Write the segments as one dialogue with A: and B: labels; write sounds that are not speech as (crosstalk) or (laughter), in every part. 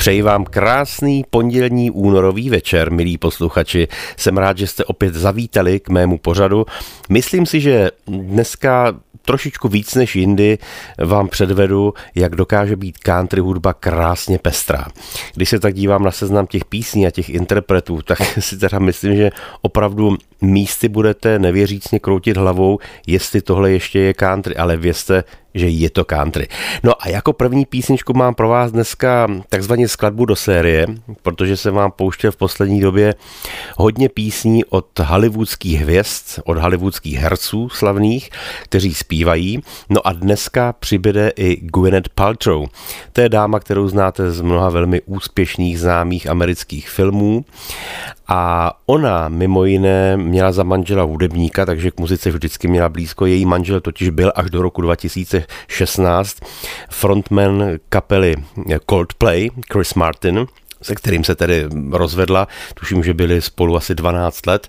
A: Přeji vám krásný pondělní únorový večer, milí posluchači. Jsem rád, že jste opět zavítali k mému pořadu. Myslím si, že dneska trošičku víc než jindy vám předvedu, jak dokáže být country hudba krásně pestrá. Když se tak dívám na seznam těch písní a těch interpretů, tak (laughs) si teda myslím, že opravdu místy budete nevěřícně kroutit hlavou, jestli tohle ještě je country, ale vězte, že je to country. No a jako první písničku mám pro vás dneska takzvaně skladbu do série, protože se vám pouštěl v poslední době hodně písní od hollywoodských hvězd, od hollywoodských herců slavných, kteří zpívají. No a dneska přibude i Gwyneth Paltrow. To je dáma, kterou znáte z mnoha velmi úspěšných známých amerických filmů a ona mimo jiné měla za manžela hudebníka, takže k muzice vždycky měla blízko. Její manžel totiž byl až do roku 2016 frontman kapely Coldplay, Chris Martin, se kterým se tedy rozvedla. Tuším, že byli spolu asi 12 let.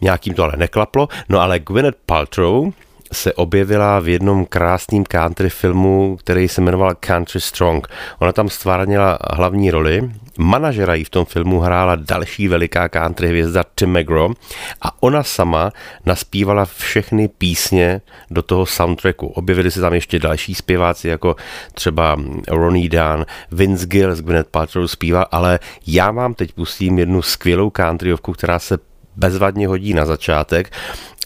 A: Nějakým to ale neklaplo. No ale Gwyneth Paltrow, se objevila v jednom krásném country filmu, který se jmenoval Country Strong. Ona tam stvárnila hlavní roli. Manažera jí v tom filmu hrála další veliká country hvězda Tim McGraw a ona sama naspívala všechny písně do toho soundtracku. Objevili se tam ještě další zpěváci, jako třeba Ronnie Dunn, Vince Gill z Gwyneth Paltrow zpíval, ale já vám teď pustím jednu skvělou countryovku, která se bezvadně hodí na začátek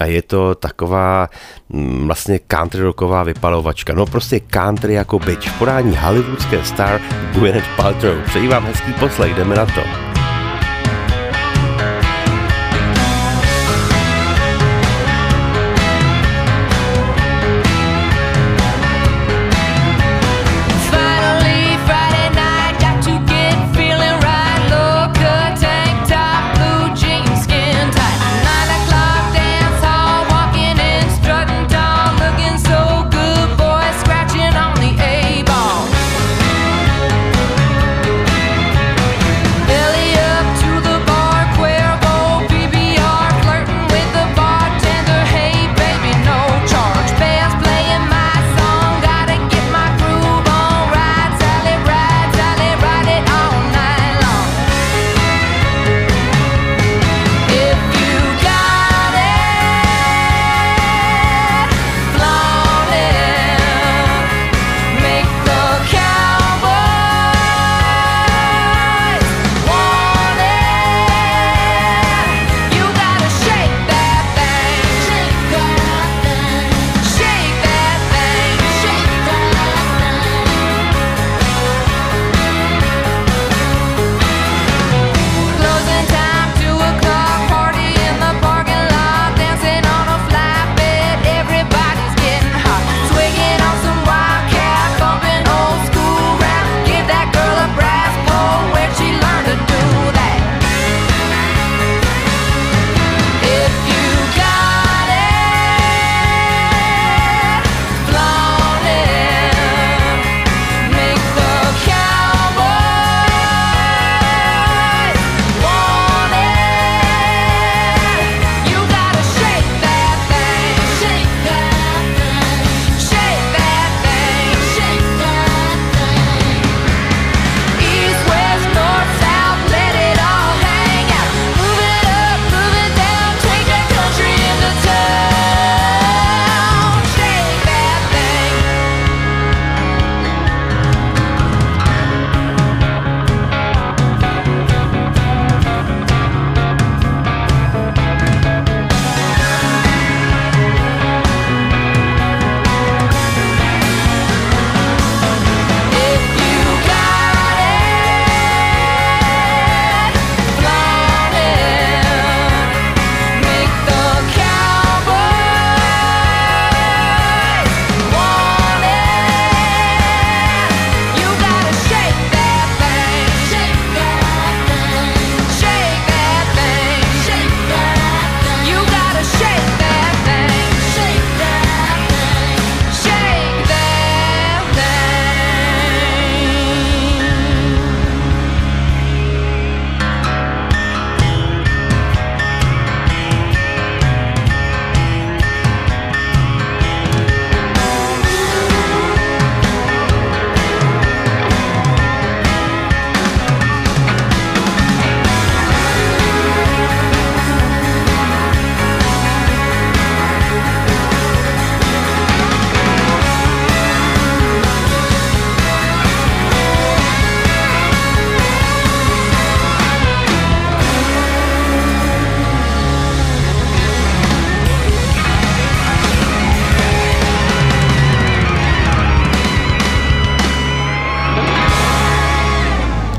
A: a je to taková mm, vlastně country rocková vypalovačka. No prostě country jako bitch v podání hollywoodské star Gwyneth Paltrow. Přeji vám hezký poslech, jdeme na to.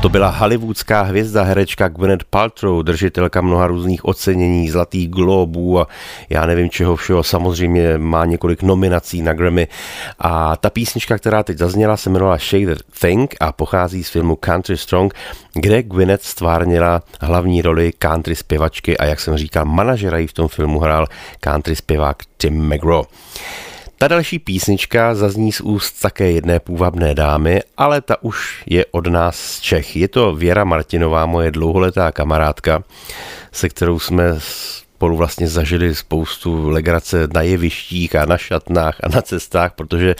A: To byla hollywoodská hvězda, herečka Gwyneth Paltrow, držitelka mnoha různých ocenění, zlatých globů a já nevím čeho všeho. Samozřejmě má několik nominací na Grammy. A ta písnička, která teď zazněla, se jmenovala Shade Thing a pochází z filmu Country Strong, kde Gwyneth stvárnila hlavní roli country zpěvačky a jak jsem říkal, manažera jí v tom filmu hrál country zpěvák Tim McGraw. Ta další písnička zazní z úst také jedné půvabné dámy, ale ta už je od nás z Čech. Je to Věra Martinová, moje dlouholetá kamarádka, se kterou jsme spolu vlastně zažili spoustu legrace na jevištích a na šatnách a na cestách, protože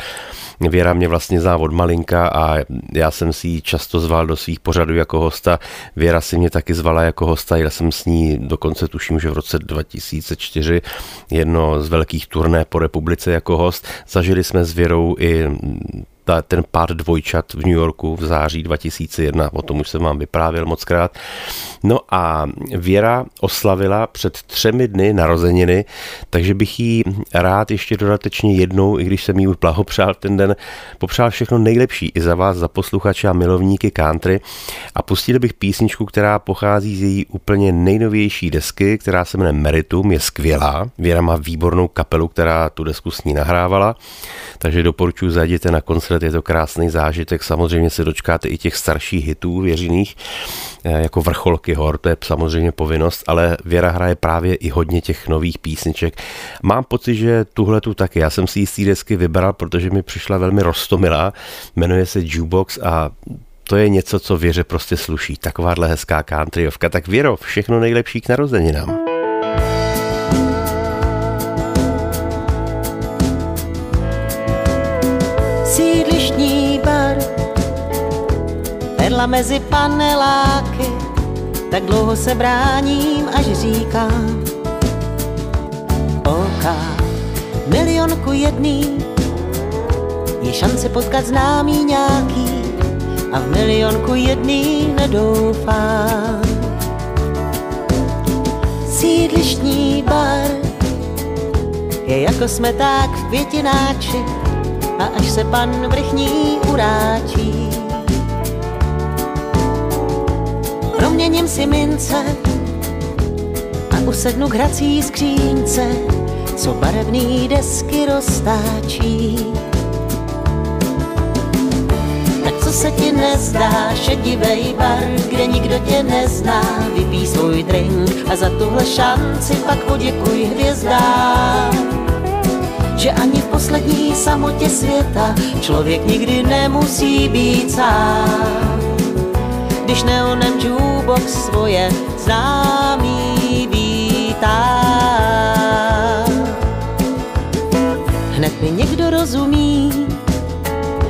A: Věra mě vlastně zná od malinka a já jsem si ji často zval do svých pořadů jako hosta. Věra si mě taky zvala jako hosta, já jsem s ní dokonce tuším, že v roce 2004 jedno z velkých turné po republice jako host. Zažili jsme s Věrou i ta, ten pár dvojčat v New Yorku v září 2001, o tom už jsem vám vyprávěl moc krát. No a Věra oslavila před třemi dny narozeniny, takže bych jí rád ještě dodatečně jednou, i když jsem jí už blahopřál ten den, popřál všechno nejlepší i za vás, za posluchače a milovníky country a pustil bych písničku, která pochází z její úplně nejnovější desky, která se jmenuje Meritum, je skvělá. Věra má výbornou kapelu, která tu desku s ní nahrávala, takže doporučuji zajděte na koncert, je to krásný zážitek, samozřejmě se dočkáte i těch starších hitů věřiných, eh, jako vrcholky hor, to je samozřejmě povinnost, ale Věra hraje právě i hodně těch nových písniček. Mám pocit, že tuhle tu taky, já jsem si ji z té desky vybral, protože mi přišla velmi rostomilá, jmenuje se Jukebox a to je něco, co věře prostě sluší. Takováhle hezká countryovka. Tak Věro, všechno nejlepší k narozeninám.
B: Perla mezi paneláky, tak dlouho se bráním, až říkám OK, milionku jedný, je šance potkat známý nějaký a v milionku jedný nedoufám. Sídlištní bar je jako smeták v květináči a až se pan vrchní uráčí, proměním si mince a usednu k hrací skřínce, co barevný desky roztáčí. Tak co se ti nezdá, šedivej bar, kde nikdo tě nezná, vypí svůj drink a za tuhle šanci pak poděkuj hvězdám že ani v poslední samotě světa člověk nikdy nemusí být sám když neonem jukebox svoje známý vítá. Hned mi někdo rozumí,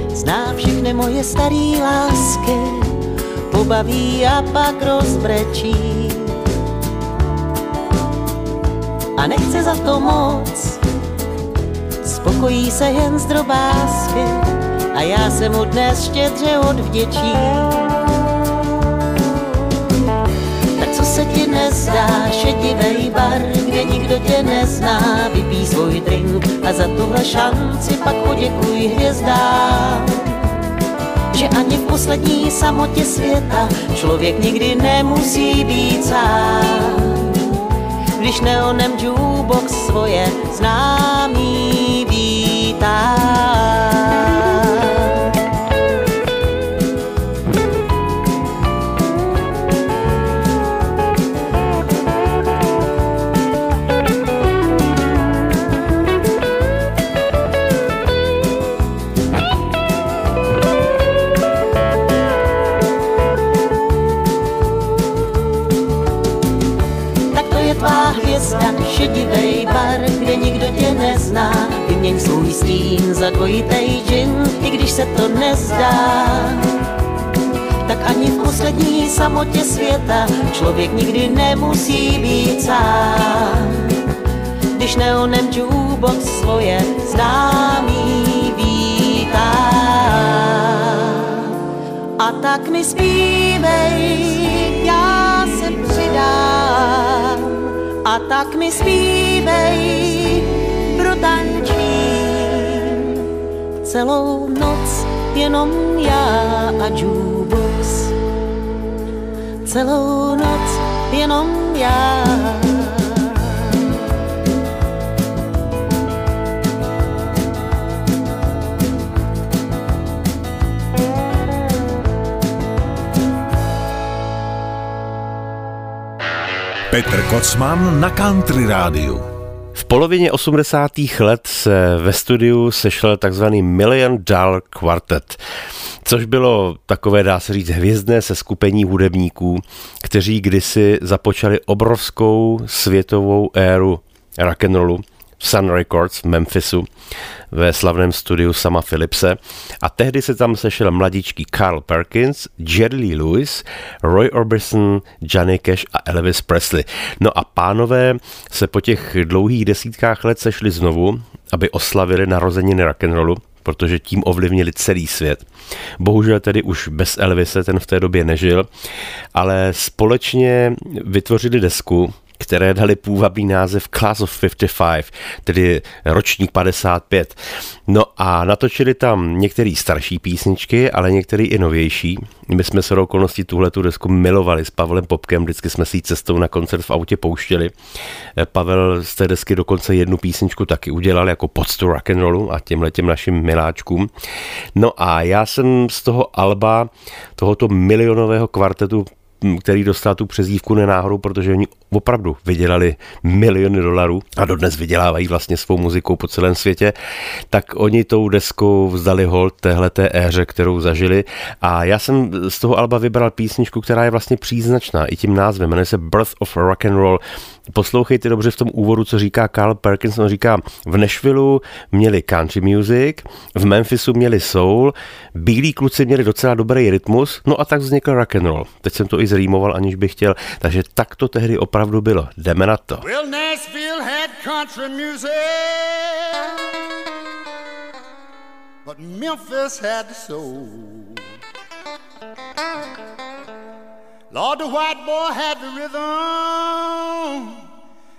B: zná všechny moje staré lásky, pobaví a pak rozbrečí. A nechce za to moc, spokojí se jen z drobásky a já se mu dnes štědře odvděčím. Se ti nezdá, šedivej bar, kde nikdo tě nezná, vypí svůj drink a za tuhle šanci pak poděkuj hvězdám. Že ani v poslední samotě světa člověk nikdy nemusí být sám. Když neonem jukebox svoje známý Vyměň svůj stín za dvojitej džin, i když se to nezdá. Tak ani v poslední samotě světa člověk nikdy nemusí být sám. Když neonem jukebox svoje známý vítá. A tak mi zpívej, já se přidám a tak mi zpívej, celou noc jenom já a jukebox celou noc jenom já.
C: Petr Kocman na Country Rádiu.
A: V polovině 80. let se ve studiu sešel takzvaný Million Dollar Quartet, což bylo takové, dá se říct, hvězdné seskupení hudebníků, kteří kdysi započali obrovskou světovou éru rock'n'rollu Sun Records v Memphisu ve slavném studiu Sama Philipse a tehdy se tam sešel mladíčký Carl Perkins, Jerry Lee Lewis, Roy Orbison, Johnny Cash a Elvis Presley. No a pánové se po těch dlouhých desítkách let sešli znovu, aby oslavili narozeniny rock'n'rollu protože tím ovlivnili celý svět. Bohužel tedy už bez Elvise ten v té době nežil, ale společně vytvořili desku, které dali půvabný název Class of 55, tedy ročník 55. No a natočili tam některé starší písničky, ale některé i novější. My jsme se okolností tuhle tu desku milovali s Pavlem Popkem, vždycky jsme si cestou na koncert v autě pouštěli. Pavel z té desky dokonce jednu písničku taky udělal jako poctu rock and rollu a těmhle těm našim miláčkům. No a já jsem z toho alba, tohoto milionového kvartetu který dostal tu přezdívku nenáhodou, protože oni opravdu vydělali miliony dolarů a dodnes vydělávají vlastně svou muzikou po celém světě, tak oni tou deskou vzdali hold téhleté éře, kterou zažili a já jsem z toho alba vybral písničku, která je vlastně příznačná i tím názvem, jmenuje se Birth of Rock and Roll. Poslouchejte dobře v tom úvodu, co říká Carl Perkins, on říká, v Nashvilleu měli country music, v Memphisu měli soul, bílí kluci měli docela dobrý rytmus, no a tak vznikl rock and roll. Teď jsem to i zrýmoval, aniž bych chtěl, takže tak to tehdy opravdu bylo. Jdeme na to. Well, Nashville had country music, but Memphis had soul. Lord, the white boy had the rhythm,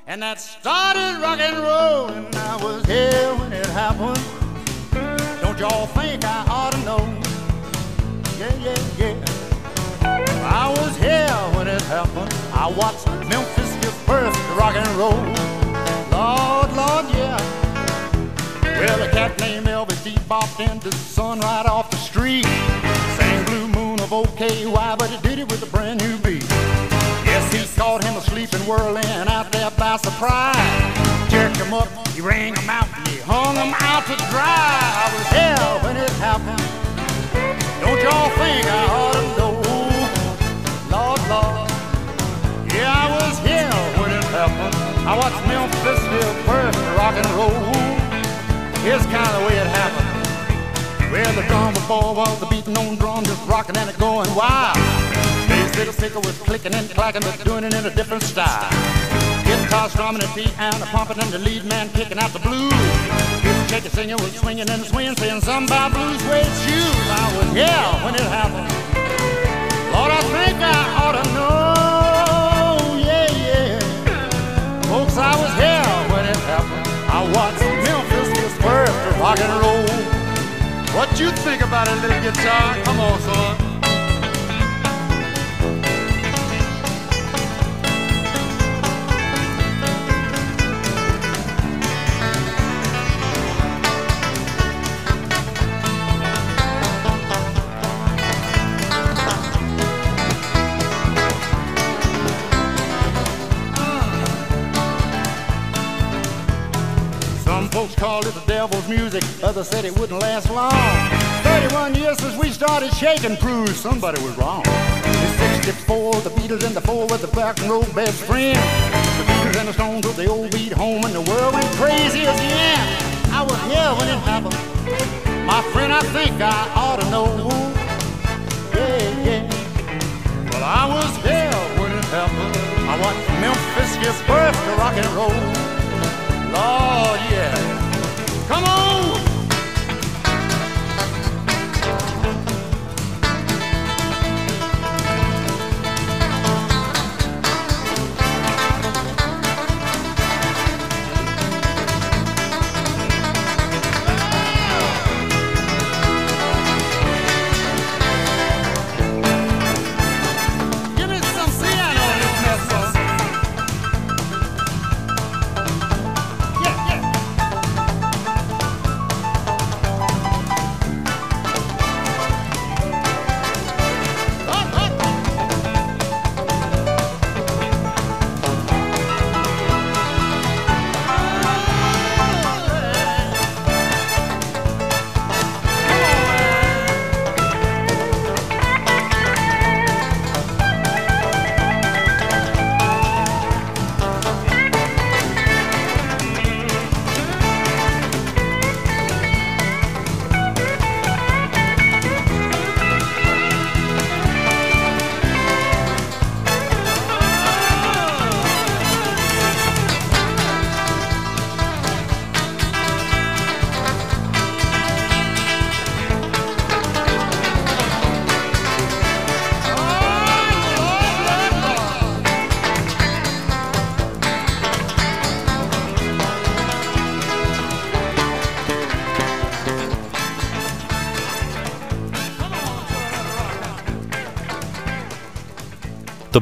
A: and that started rock and roll, and I was here when it happened. Don't y'all think I ought to know? Yeah, yeah, yeah. I was here when it happened. I watched Memphis give birth to rock and roll. Lord, Lord, yeah. Well, a cat named Elvis D bopped into the sun right off the street. Of OKY, but he did it with a brand new beat. Yes, he caught him asleep and whirling out there by surprise. Jerked him up, he rang him out, he hung him out to dry. I was there when it happened. Don't y'all think I ought to know? Lord, Lord. Yeah, I was here when it happened. I watched Memphis give first rock and roll. Here's kind of the way it happened. Well, the drummer boy was the beating on drum, just rocking and it going wild. Bass little sticker was clicking and clacking, but doing it in a different style. Guitar strumming and piano pumping and the lead man kicking out the blues. This chicken singer was swinging in the swing, saying something about blues suede shoes. I was here when it happened. Lord, I think I ought to know. Yeah, yeah. Folks, I was here when it happened. I watched Memphis give birth to rock and roll. What you think about a little guitar? Come on, son. Others said it wouldn't last long. 31 years since we started shaking, proves somebody was wrong. In 64, the Beatles and the Four were the rock and roll best friends. The Beatles and the Stones were the old beat home, and the world went crazy again. I was here when it happened. My friend, I think I ought to know. Yeah, yeah. Well, I was here when it happened. I watched Memphis give birth to rock and roll. Lord, yeah. Come on.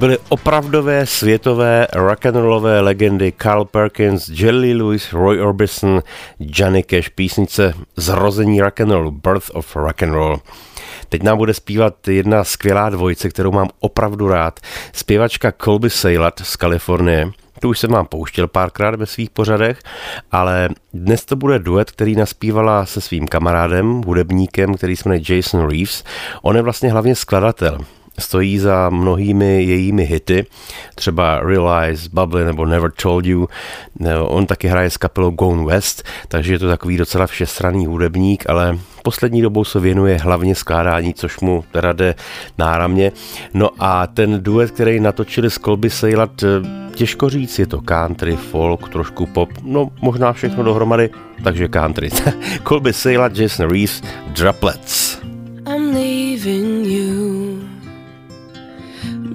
A: Byly opravdové světové rock'n'rollové legendy Carl Perkins, Jelly Lewis, Roy Orbison, Johnny Cash, písnice Zrození rock'n'rollu, Birth of Rock'n'Roll. Teď nám bude zpívat jedna skvělá dvojice, kterou mám opravdu rád. Zpěvačka Colby Saylat z Kalifornie. Tu už jsem vám pouštěl párkrát ve svých pořadech, ale dnes to bude duet, který naspívala se svým kamarádem, hudebníkem, který se jmenuje Jason Reeves. On je vlastně hlavně skladatel stojí za mnohými jejími hity, třeba Realize, Bubble nebo Never Told You. On taky hraje s kapelou Gone West, takže je to takový docela všestranný hudebník, ale poslední dobou se věnuje hlavně skládání, což mu teda jde náramně. No a ten duet, který natočili z Colby Saylat, těžko říct, je to country, folk, trošku pop, no možná všechno dohromady, takže country. (laughs) Colby Saylat, Jason Reeves, Droplets. I'm leaving you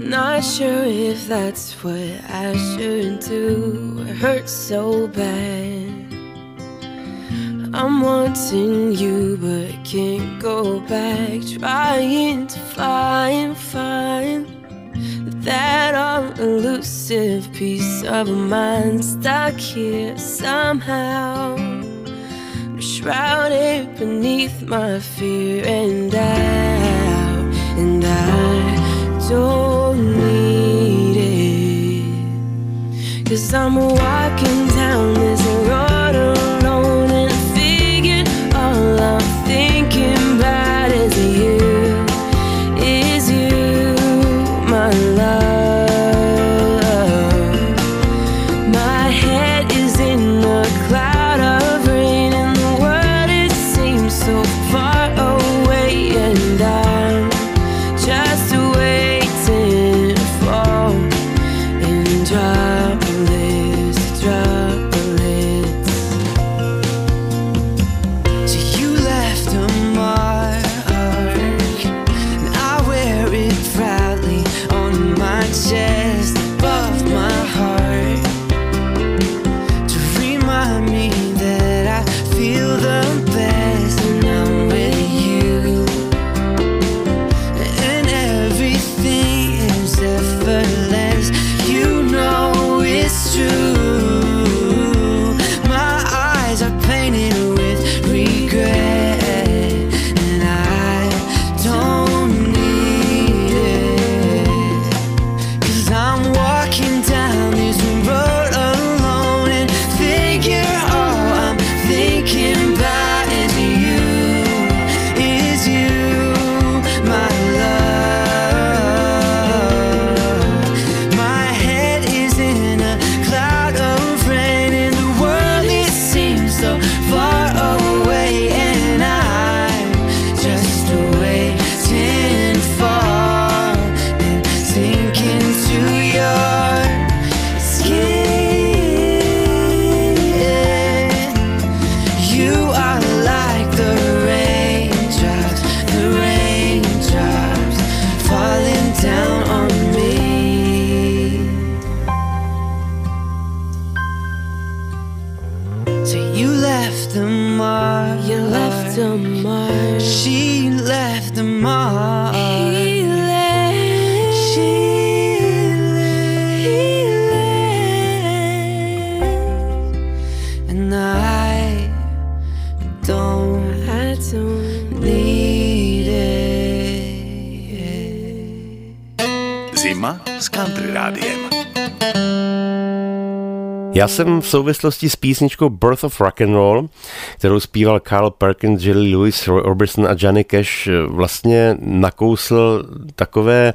A: Not sure if that's what I should do. It hurts so bad. I'm wanting you, but can't go back. Trying to find, find that elusive piece of mind stuck here somehow. Shrouded beneath my fear and doubt, and I don't. Cause I'm walking down Já jsem v souvislosti s písničkou Birth of Rock and Roll, kterou zpíval Carl Perkins, Jerry Lewis, Roy Orbison a Johnny Cash, vlastně nakousl takové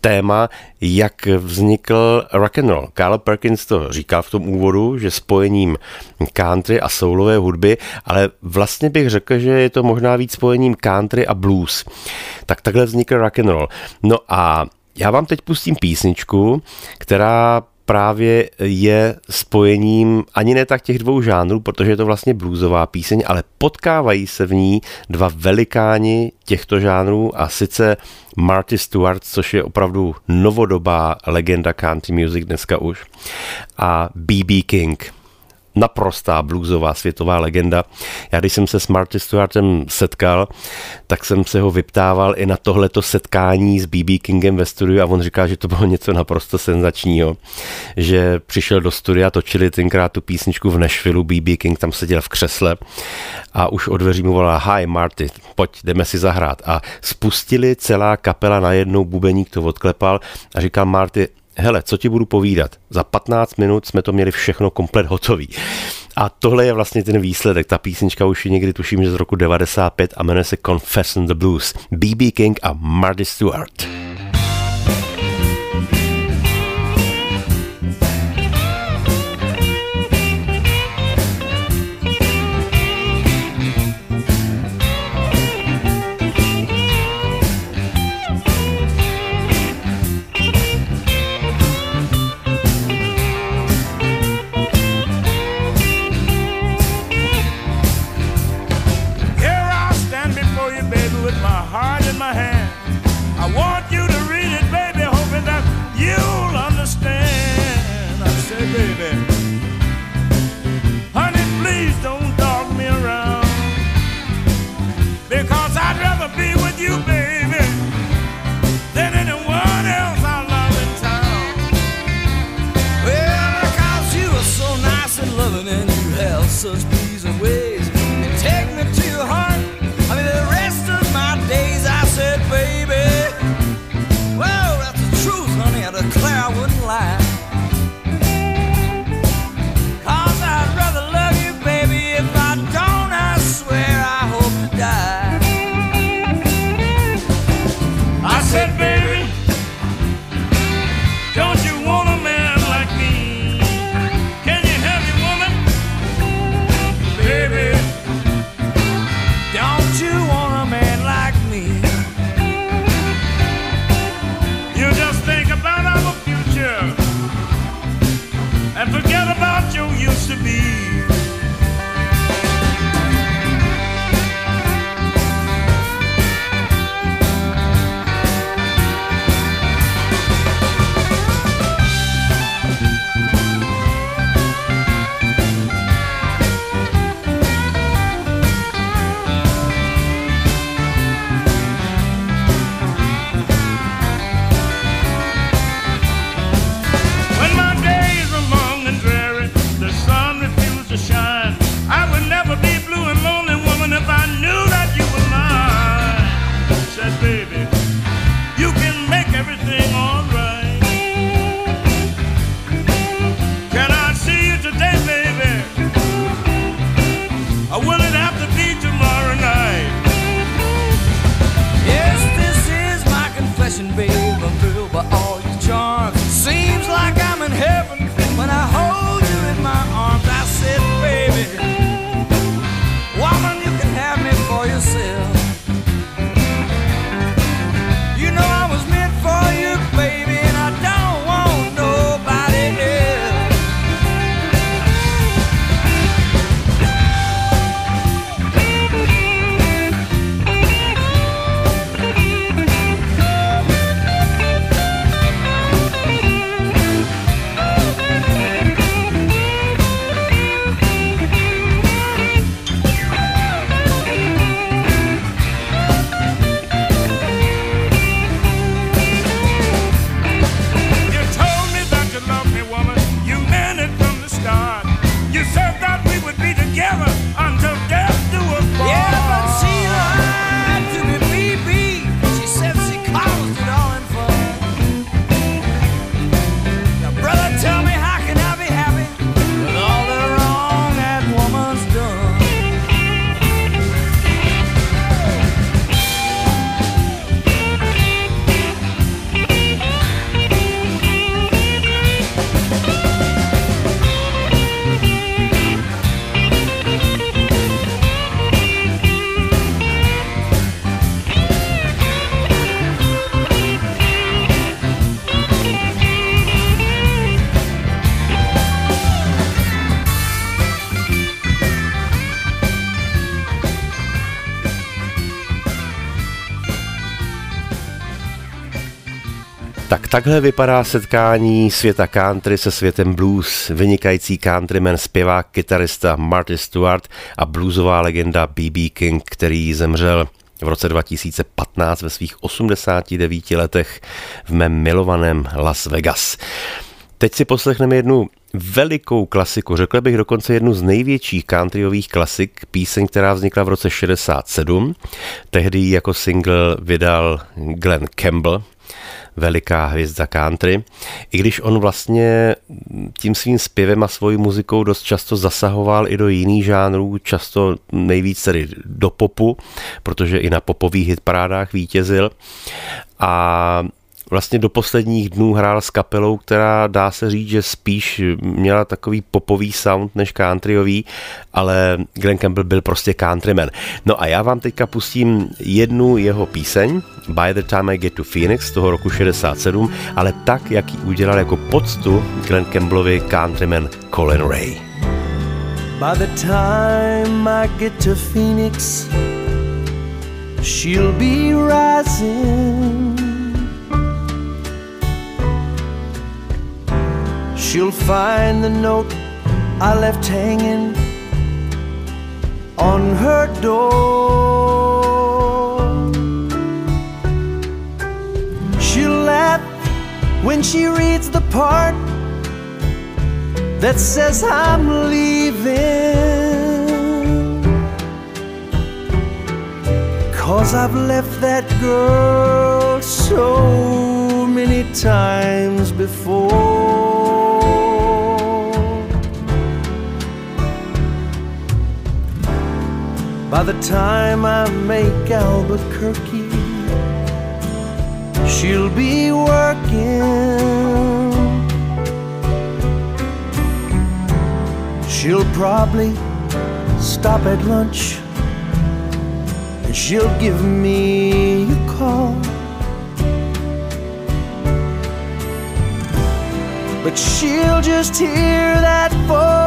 A: téma, jak vznikl rock and roll. Carl Perkins to říkal v tom úvodu, že spojením country a soulové hudby, ale vlastně bych řekl, že je to možná víc spojením country a blues. Tak takhle vznikl rock and roll. No a já vám teď pustím písničku, která právě je spojením ani ne tak těch dvou žánrů, protože je to vlastně bluesová píseň, ale potkávají se v ní dva velikáni těchto žánrů a sice Marty Stewart, což je opravdu novodobá legenda country music dneska už, a B.B. King. Naprostá bluesová světová legenda. Já když jsem se s Marty Stewartem setkal, tak jsem se ho vyptával i na tohleto setkání s BB Kingem ve studiu a on říkal, že to bylo něco naprosto senzačního, že přišel do studia, točili tenkrát tu písničku v Nashville, BB King tam seděl v křesle a už od dveří mu volá, hi Marty, pojď, jdeme si zahrát. A spustili celá kapela na jednou, bubeník to odklepal a říkal Marty, hele, co ti budu povídat, za 15 minut jsme to měli všechno komplet hotový. A tohle je vlastně ten výsledek. Ta písnička už je někdy tuším, že z roku 95 a jmenuje se Confession the Blues. B.B. King a Marty Stewart. had a cloud. Takhle vypadá setkání světa country se světem blues. Vynikající countryman, zpěvák, kytarista Marty Stewart a bluesová legenda B.B. King, který zemřel v roce 2015 ve svých 89 letech v mém milovaném Las Vegas. Teď si poslechneme jednu velikou klasiku, řekl bych dokonce jednu z největších countryových klasik, píseň, která vznikla v roce 67. Tehdy jako single vydal Glenn Campbell, veliká hvězda country, i když on vlastně tím svým zpěvem a svojí muzikou dost často zasahoval i do jiných žánrů, často nejvíc tedy do popu, protože i na popových hitparádách vítězil. A vlastně do posledních dnů hrál s kapelou, která dá se říct, že spíš měla takový popový sound než countryový, ale Glenn Campbell byl prostě countryman. No a já vám teďka pustím jednu jeho píseň, By the Time I Get to Phoenix z toho roku 67, ale tak, jak ji udělal jako poctu Glenn Campbellovi countryman Colin Ray. By the time I get to Phoenix, she'll be rising She'll find the note I left hanging on her door. She'll laugh when she reads the part that says I'm leaving. Cause I've left that girl so many times before. By the time I make Albuquerque, she'll be working. She'll probably stop at lunch and she'll give me a call. But she'll just hear that phone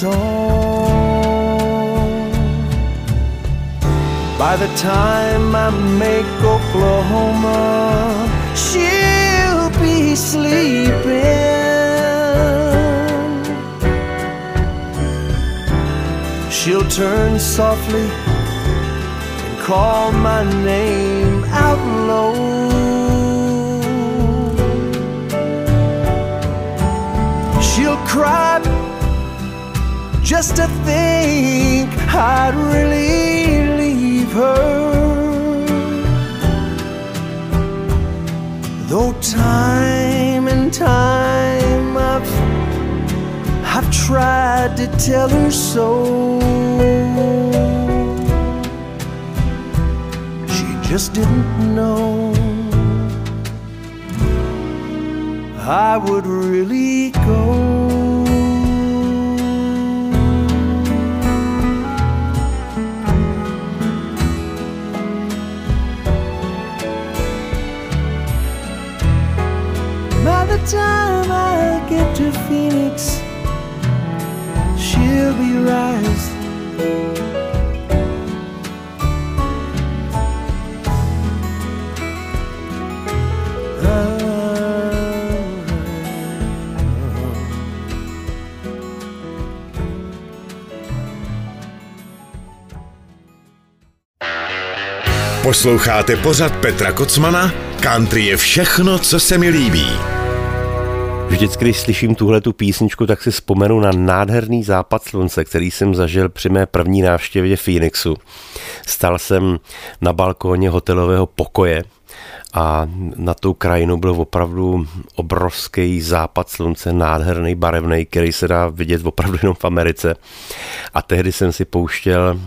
A: That's. By the time I make Oklahoma, she'll be sleeping. She'll turn softly and call my name out low. cried just to think I'd really leave her. Though time and time I've I've tried to tell her so. She just didn't know I would really go. Time I get to Phoenix, she'll be rise.
C: Posloucháte pořad Petra Kocmana? Country je všechno, co se mi líbí.
A: Vždycky, když slyším tuhle tu písničku, tak si vzpomenu na nádherný západ slunce, který jsem zažil při mé první návštěvě Phoenixu. Stal jsem na balkóně hotelového pokoje a na tou krajinu byl opravdu obrovský západ slunce, nádherný, barevný, který se dá vidět opravdu jenom v Americe. A tehdy jsem si pouštěl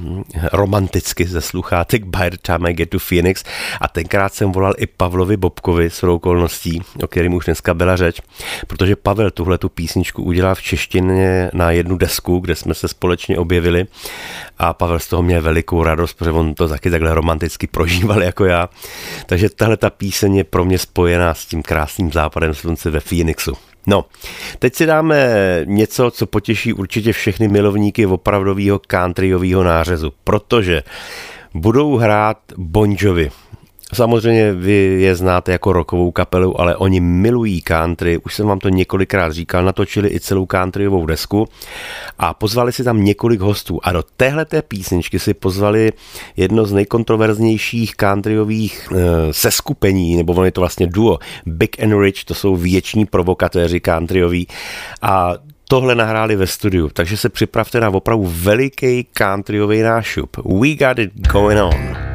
A: romanticky ze sluchátek By the Time I Get to Phoenix a tenkrát jsem volal i Pavlovi Bobkovi s okolností, o kterým už dneska byla řeč, protože Pavel tuhle tu písničku udělal v češtině na jednu desku, kde jsme se společně objevili a Pavel z toho měl velikou radost, protože on to taky takhle romanticky prožíval jako já. Takže tahle ta
D: píseň je pro mě spojená s tím krásným západem slunce ve Phoenixu. No, teď si dáme něco, co potěší určitě všechny milovníky opravdového countryového nářezu, protože budou hrát Bon Jovi. Samozřejmě vy je znáte jako rokovou kapelu, ale oni milují country, už jsem vám to několikrát říkal, natočili i celou countryovou desku. A pozvali si tam několik hostů. A do téhle té písničky si pozvali jedno z nejkontroverznějších countryových e, seskupení, nebo ono je to vlastně duo, Big and Rich, to jsou věční provokatéři countryoví a tohle nahráli ve studiu, takže se připravte na opravdu veliký countryový nášup. We got it going on.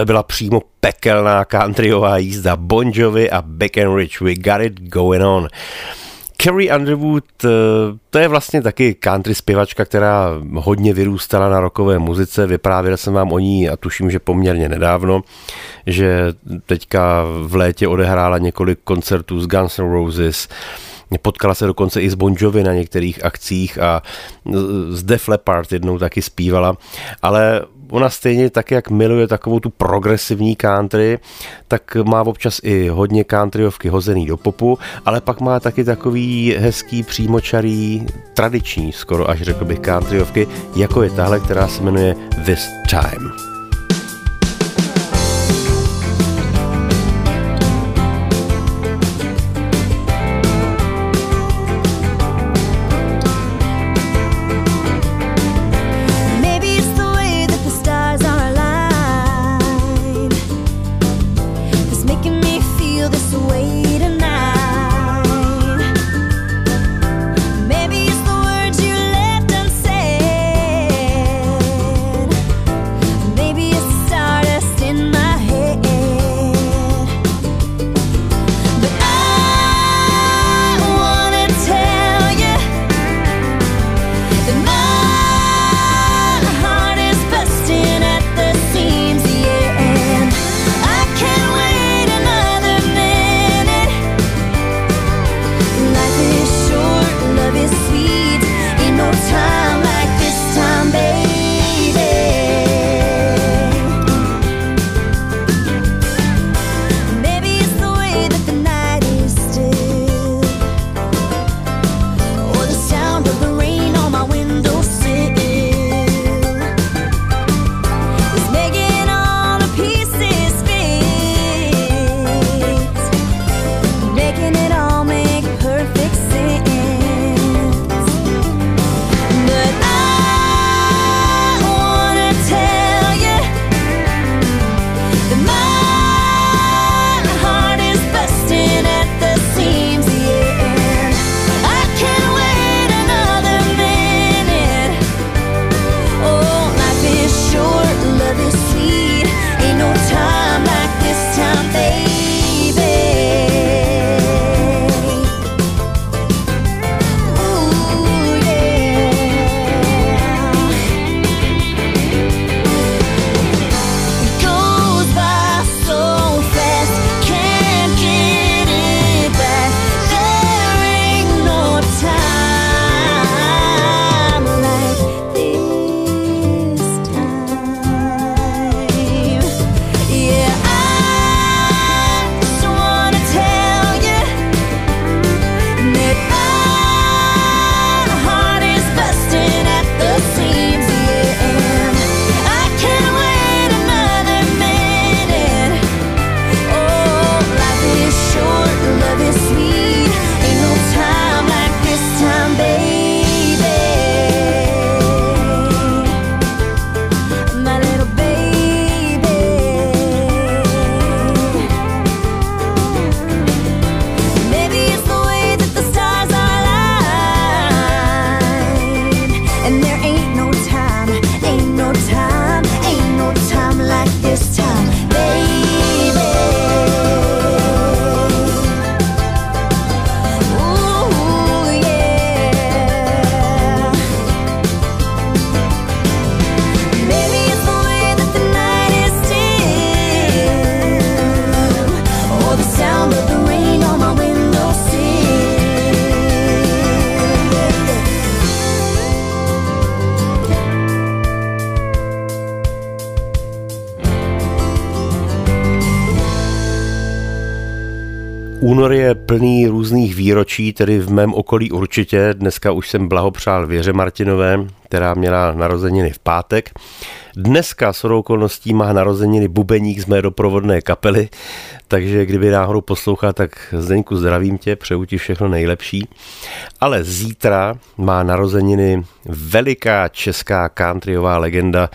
D: Tohle byla přímo pekelná countryová jízda Bon Jovi a Rich. We got it going on.
E: Carrie Underwood, eh, to je vlastně taky country zpěvačka, která hodně vyrůstala na rokové muzice. Vyprávěl jsem vám o ní a tuším, že poměrně nedávno, že teďka v létě odehrála několik koncertů z Guns N' Roses, Potkala se dokonce i s Bon Jovi na některých akcích a z Def Leppard jednou taky zpívala, ale ona stejně tak, jak miluje takovou tu progresivní country, tak má občas i hodně countryovky hozený do popu, ale pak má taky takový hezký, přímočarý, tradiční, skoro až řekl bych countryovky, jako je tahle, která se jmenuje This Time. Plný různých výročí, tedy v mém okolí určitě. Dneska už jsem blahopřál Věře Martinové, která měla narozeniny v pátek. Dneska s okolností má narozeniny bubeník z mé doprovodné kapely, takže kdyby náhodou poslouchal, tak Zdeňku zdravím tě, přeju ti všechno nejlepší. Ale zítra má narozeniny veliká česká countryová legenda,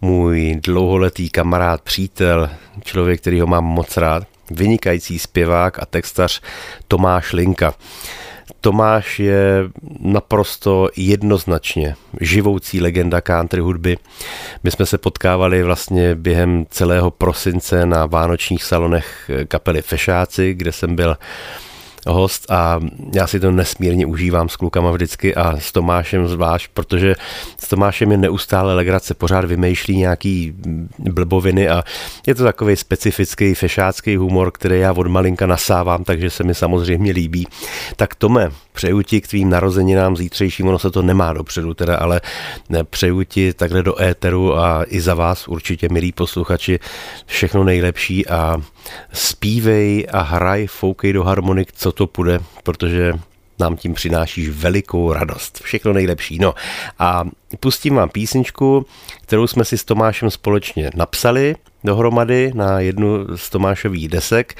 E: můj dlouholetý kamarád, přítel, člověk, který ho mám moc rád, vynikající zpěvák a textař Tomáš Linka. Tomáš je naprosto jednoznačně živoucí legenda country hudby. My jsme se potkávali vlastně během celého prosince na vánočních salonech kapely Fešáci, kde jsem byl
A: host a já si to nesmírně užívám s klukama vždycky a s Tomášem zvlášť, protože s Tomášem je neustále legrace, pořád vymýšlí nějaký blboviny a je to takový specifický fešácký humor, který já od malinka nasávám, takže se mi samozřejmě líbí. Tak Tome, přeju ti k tvým narozeninám zítřejším, ono se to nemá dopředu teda, ale přeju ti takhle do éteru a i za vás určitě, milí posluchači, všechno nejlepší a zpívej a hraj, foukej do harmonik, co to půjde, protože nám tím přinášíš velikou radost. Všechno nejlepší. No a pustím vám písničku, kterou jsme si s Tomášem společně napsali dohromady na jednu z Tomášových desek.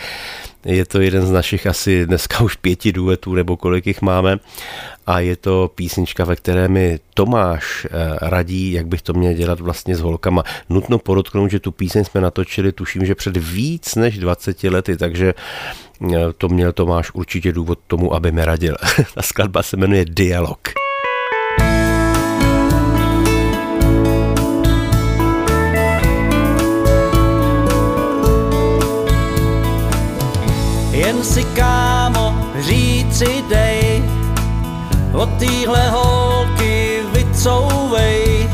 A: Je to jeden z našich asi dneska už pěti duetů, nebo kolik jich máme. A je to písnička, ve které mi Tomáš eh, radí, jak bych to měl dělat vlastně s holkama. Nutno podotknout, že tu píseň jsme natočili, tuším, že před víc než 20 lety, takže eh, to měl Tomáš určitě důvod tomu, aby mi radil. (laughs) Ta skladba se jmenuje Dialog.
F: Jen si kámo říci dej, od týhle holky vycouvej,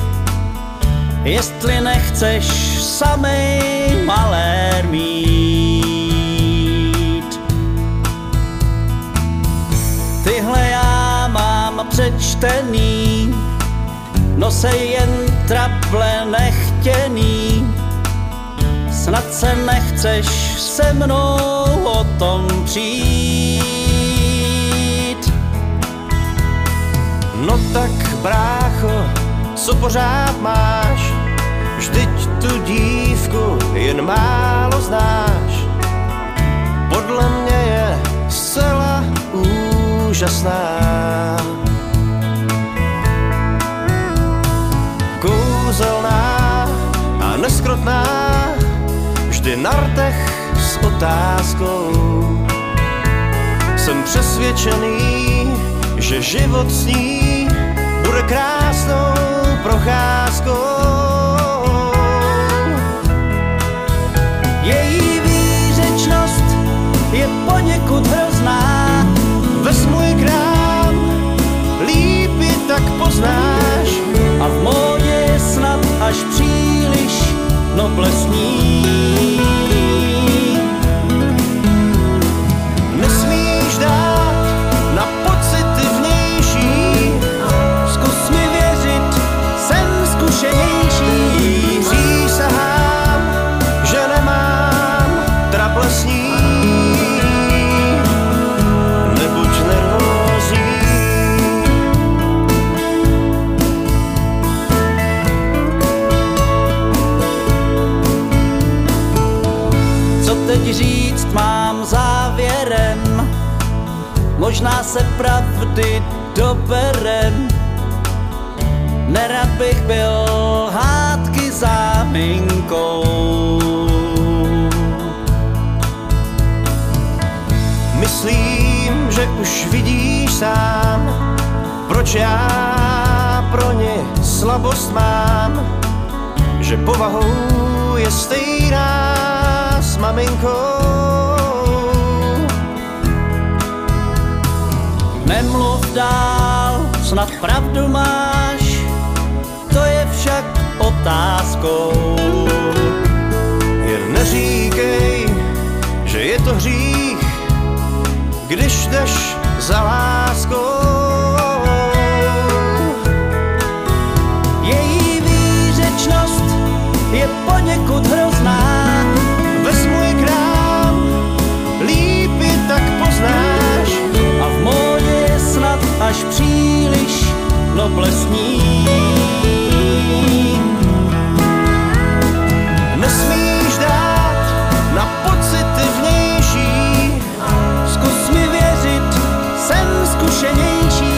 F: jestli nechceš samej malér mít. Tyhle já mám přečtený, no jen trable nechtěný, snad se nechceš se mnou o tom přijít.
G: No tak brácho, co pořád máš, vždyť tu dívku jen málo znáš. Podle mě je zcela úžasná. Kouzelná a neskrotná, vždy na rtech otázkou. Jsem přesvědčený, že život s ní bude krásnou procházkou.
F: Její výřečnost je poněkud hrozná,
G: Ves můj krám, líp ji tak poznáš.
F: a v módě snad až příliš noblesní. Možná se pravdy doberem. Nerad bych byl hádky záminkou.
G: myslím, že už vidíš sám, proč já pro ně slabost mám, že povahou je stejná s maminkou.
F: Dál, snad pravdu máš, to je však otázkou.
G: Jen neříkej, že je to hřích, když jdeš za láskou.
F: Její výřečnost je poněkud hrozná,
G: Ves můj krám, líp tak poznáš.
F: Až příliš noblesní.
G: Dát na pocity vnější,
F: jsem zkušenější.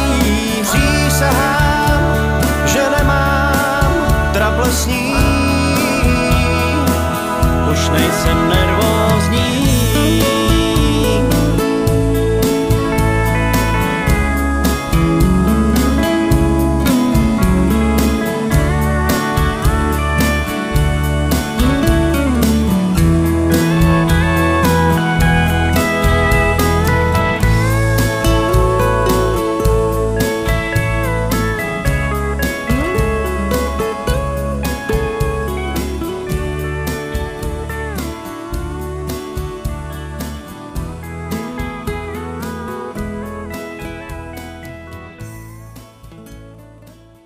G: že.
F: Už nejsem nervózní.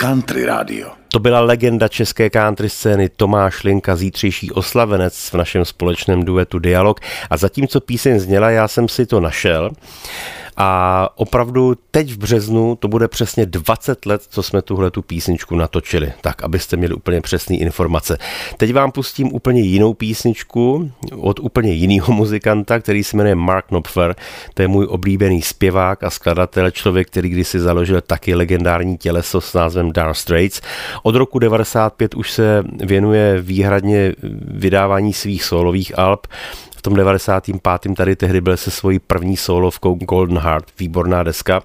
C: Country Radio.
A: To byla legenda české country scény Tomáš Linka, zítřejší oslavenec v našem společném duetu Dialog. A zatímco píseň zněla, já jsem si to našel. A opravdu teď v březnu to bude přesně 20 let, co jsme tuhle tu písničku natočili, tak abyste měli úplně přesné informace. Teď vám pustím úplně jinou písničku od úplně jiného muzikanta, který se jmenuje Mark Knopfler. To je můj oblíbený zpěvák a skladatel, člověk, který kdysi založil taky legendární těleso s názvem Dark Straits. Od roku 95 už se věnuje výhradně vydávání svých solových alb v tom 95. tady tehdy byl se svojí první solovkou Golden Heart, výborná deska.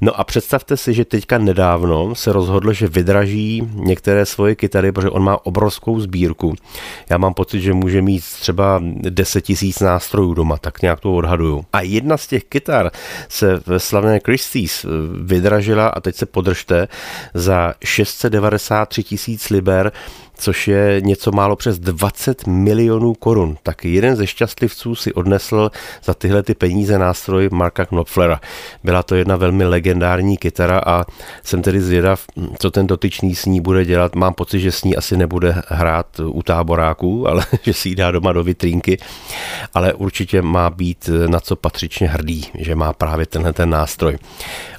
A: No a představte si, že teďka nedávno se rozhodl, že vydraží některé svoje kytary, protože on má obrovskou sbírku. Já mám pocit, že může mít třeba 10 tisíc nástrojů doma, tak nějak to odhaduju. A jedna z těch kytar se ve slavné Christie's vydražila a teď se podržte za 693 tisíc liber což je něco málo přes 20 milionů korun. Tak jeden ze šťastlivců si odnesl za tyhle ty peníze nástroj Marka Knopflera. Byla to jedna velmi legendární kytara a jsem tedy zvědav, co ten dotyčný s ní bude dělat. Mám pocit, že s ní asi nebude hrát u táboráků, ale (laughs) že si ji dá doma do vitrínky. Ale určitě má být na co patřičně hrdý, že má právě tenhle ten nástroj.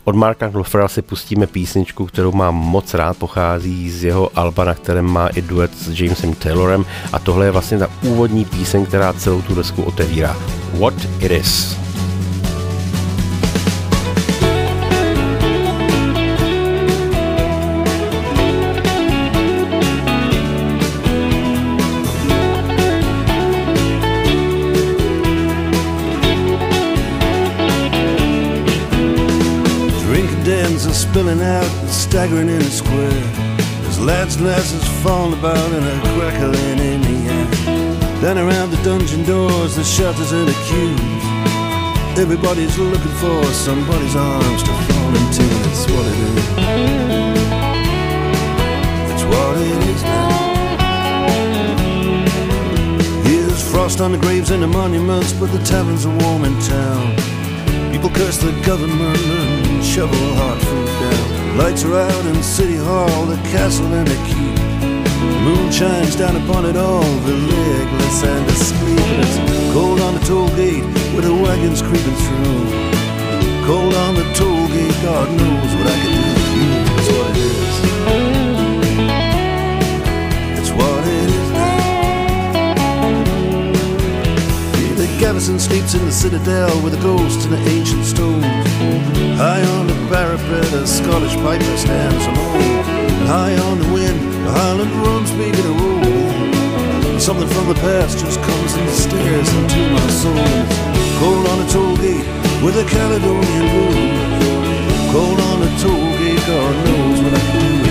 A: Od Marka Knopflera si pustíme písničku, kterou mám moc rád, pochází z jeho alba, na kterém má i duet s Jamesem Taylorem a tohle je vlastně ta úvodní píseň, která celou tu desku otevírá. What It Is.
H: Out and staggering in the square. There's lads and lasses falling about and a crackling in the air. Then around the dungeon doors, the shutters and the queues. Everybody's looking for somebody's arms to fall into. That's what it is. That's what it is now. Here's frost on the graves and the monuments, but the taverns are warm in town. People curse the government and shovel hard. Lights are out in City Hall, the castle and the keep. The moon shines down upon it all, the legless and the sleepless. Cold on the toll gate with the wagons creeping through. Cold on the toll gate, God knows what I can do with you. That's what it is. It's what it is now. The garrison sleeps in the citadel with a ghost in the ancient stones. High on the parapet, a Scottish piper stands alone. And high on the wind, the Highland drums begin to roll. Something from the past just comes and stares into my soul. Cold on a toll gate with a Caledonian blues. Cold on a toll gate, God knows what I do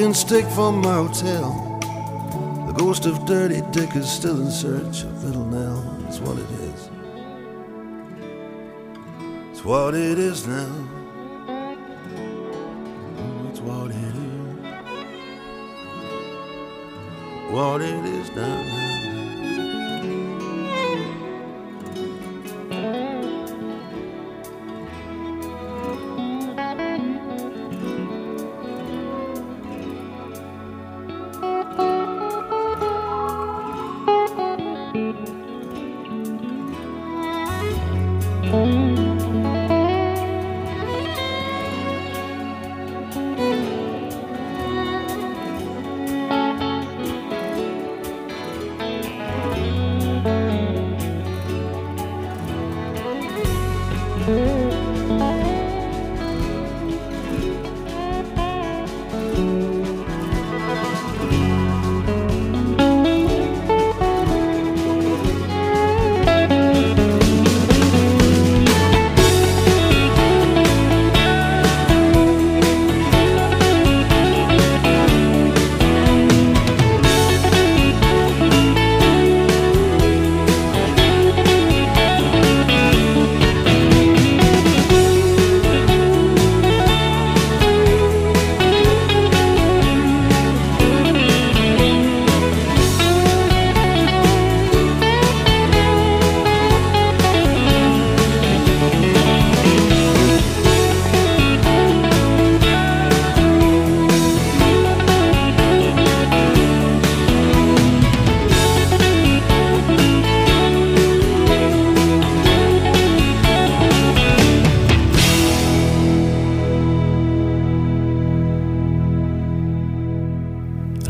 H: walking stick from my hotel. The ghost of Dirty Dick is still in search of Little Nell. That's what it is. It's what it is now. It's what it is. What it is now.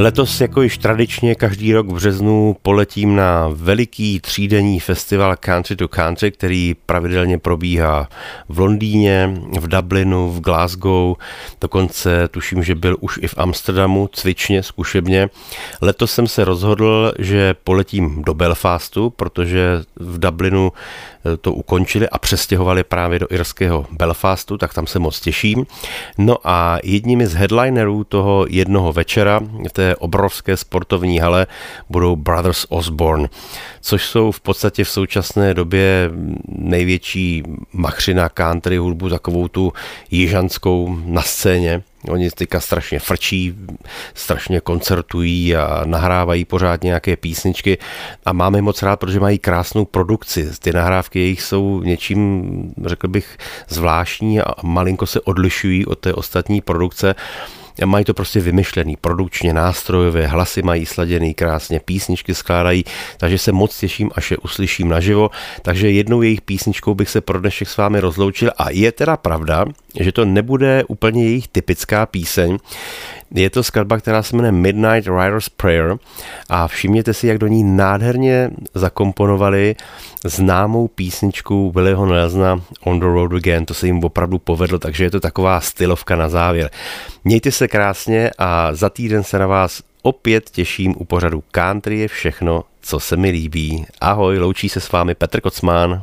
A: Letos jako již tradičně každý rok v březnu poletím na veliký třídenní festival Country to Country, který pravidelně probíhá v Londýně, v Dublinu, v Glasgow, dokonce tuším, že byl už i v Amsterdamu, cvičně, zkušebně. Letos jsem se rozhodl, že poletím do Belfastu, protože v Dublinu to ukončili a přestěhovali právě do irského Belfastu, tak tam se moc těším. No a jedními z headlinerů toho jednoho večera v té obrovské sportovní hale budou Brothers Osborne, což jsou v podstatě v současné době největší machřina country hudbu, takovou tu jižanskou na scéně. Oni teďka strašně frčí, strašně koncertují a nahrávají pořád nějaké písničky a máme moc rád, protože mají krásnou produkci. Ty nahrávky jejich jsou něčím, řekl bych, zvláštní a malinko se odlišují od té ostatní produkce mají to prostě vymyšlený, produkčně, nástrojové, hlasy mají sladěný krásně, písničky skládají, takže se moc těším, až je uslyším naživo. Takže jednou jejich písničkou bych se pro dnešek s vámi rozloučil a je teda pravda, že to nebude úplně jejich typická píseň. Je to skladba, která se jmenuje Midnight Rider's Prayer a všimněte si, jak do ní nádherně zakomponovali známou písničku Billyho Nelsona On the Road Again. To se jim opravdu povedlo, takže je to taková stylovka na závěr. Mějte se krásně a za týden se na vás opět těším u pořadu Country je všechno, co se mi líbí. Ahoj, loučí se s vámi Petr Kocmán.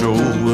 I: show.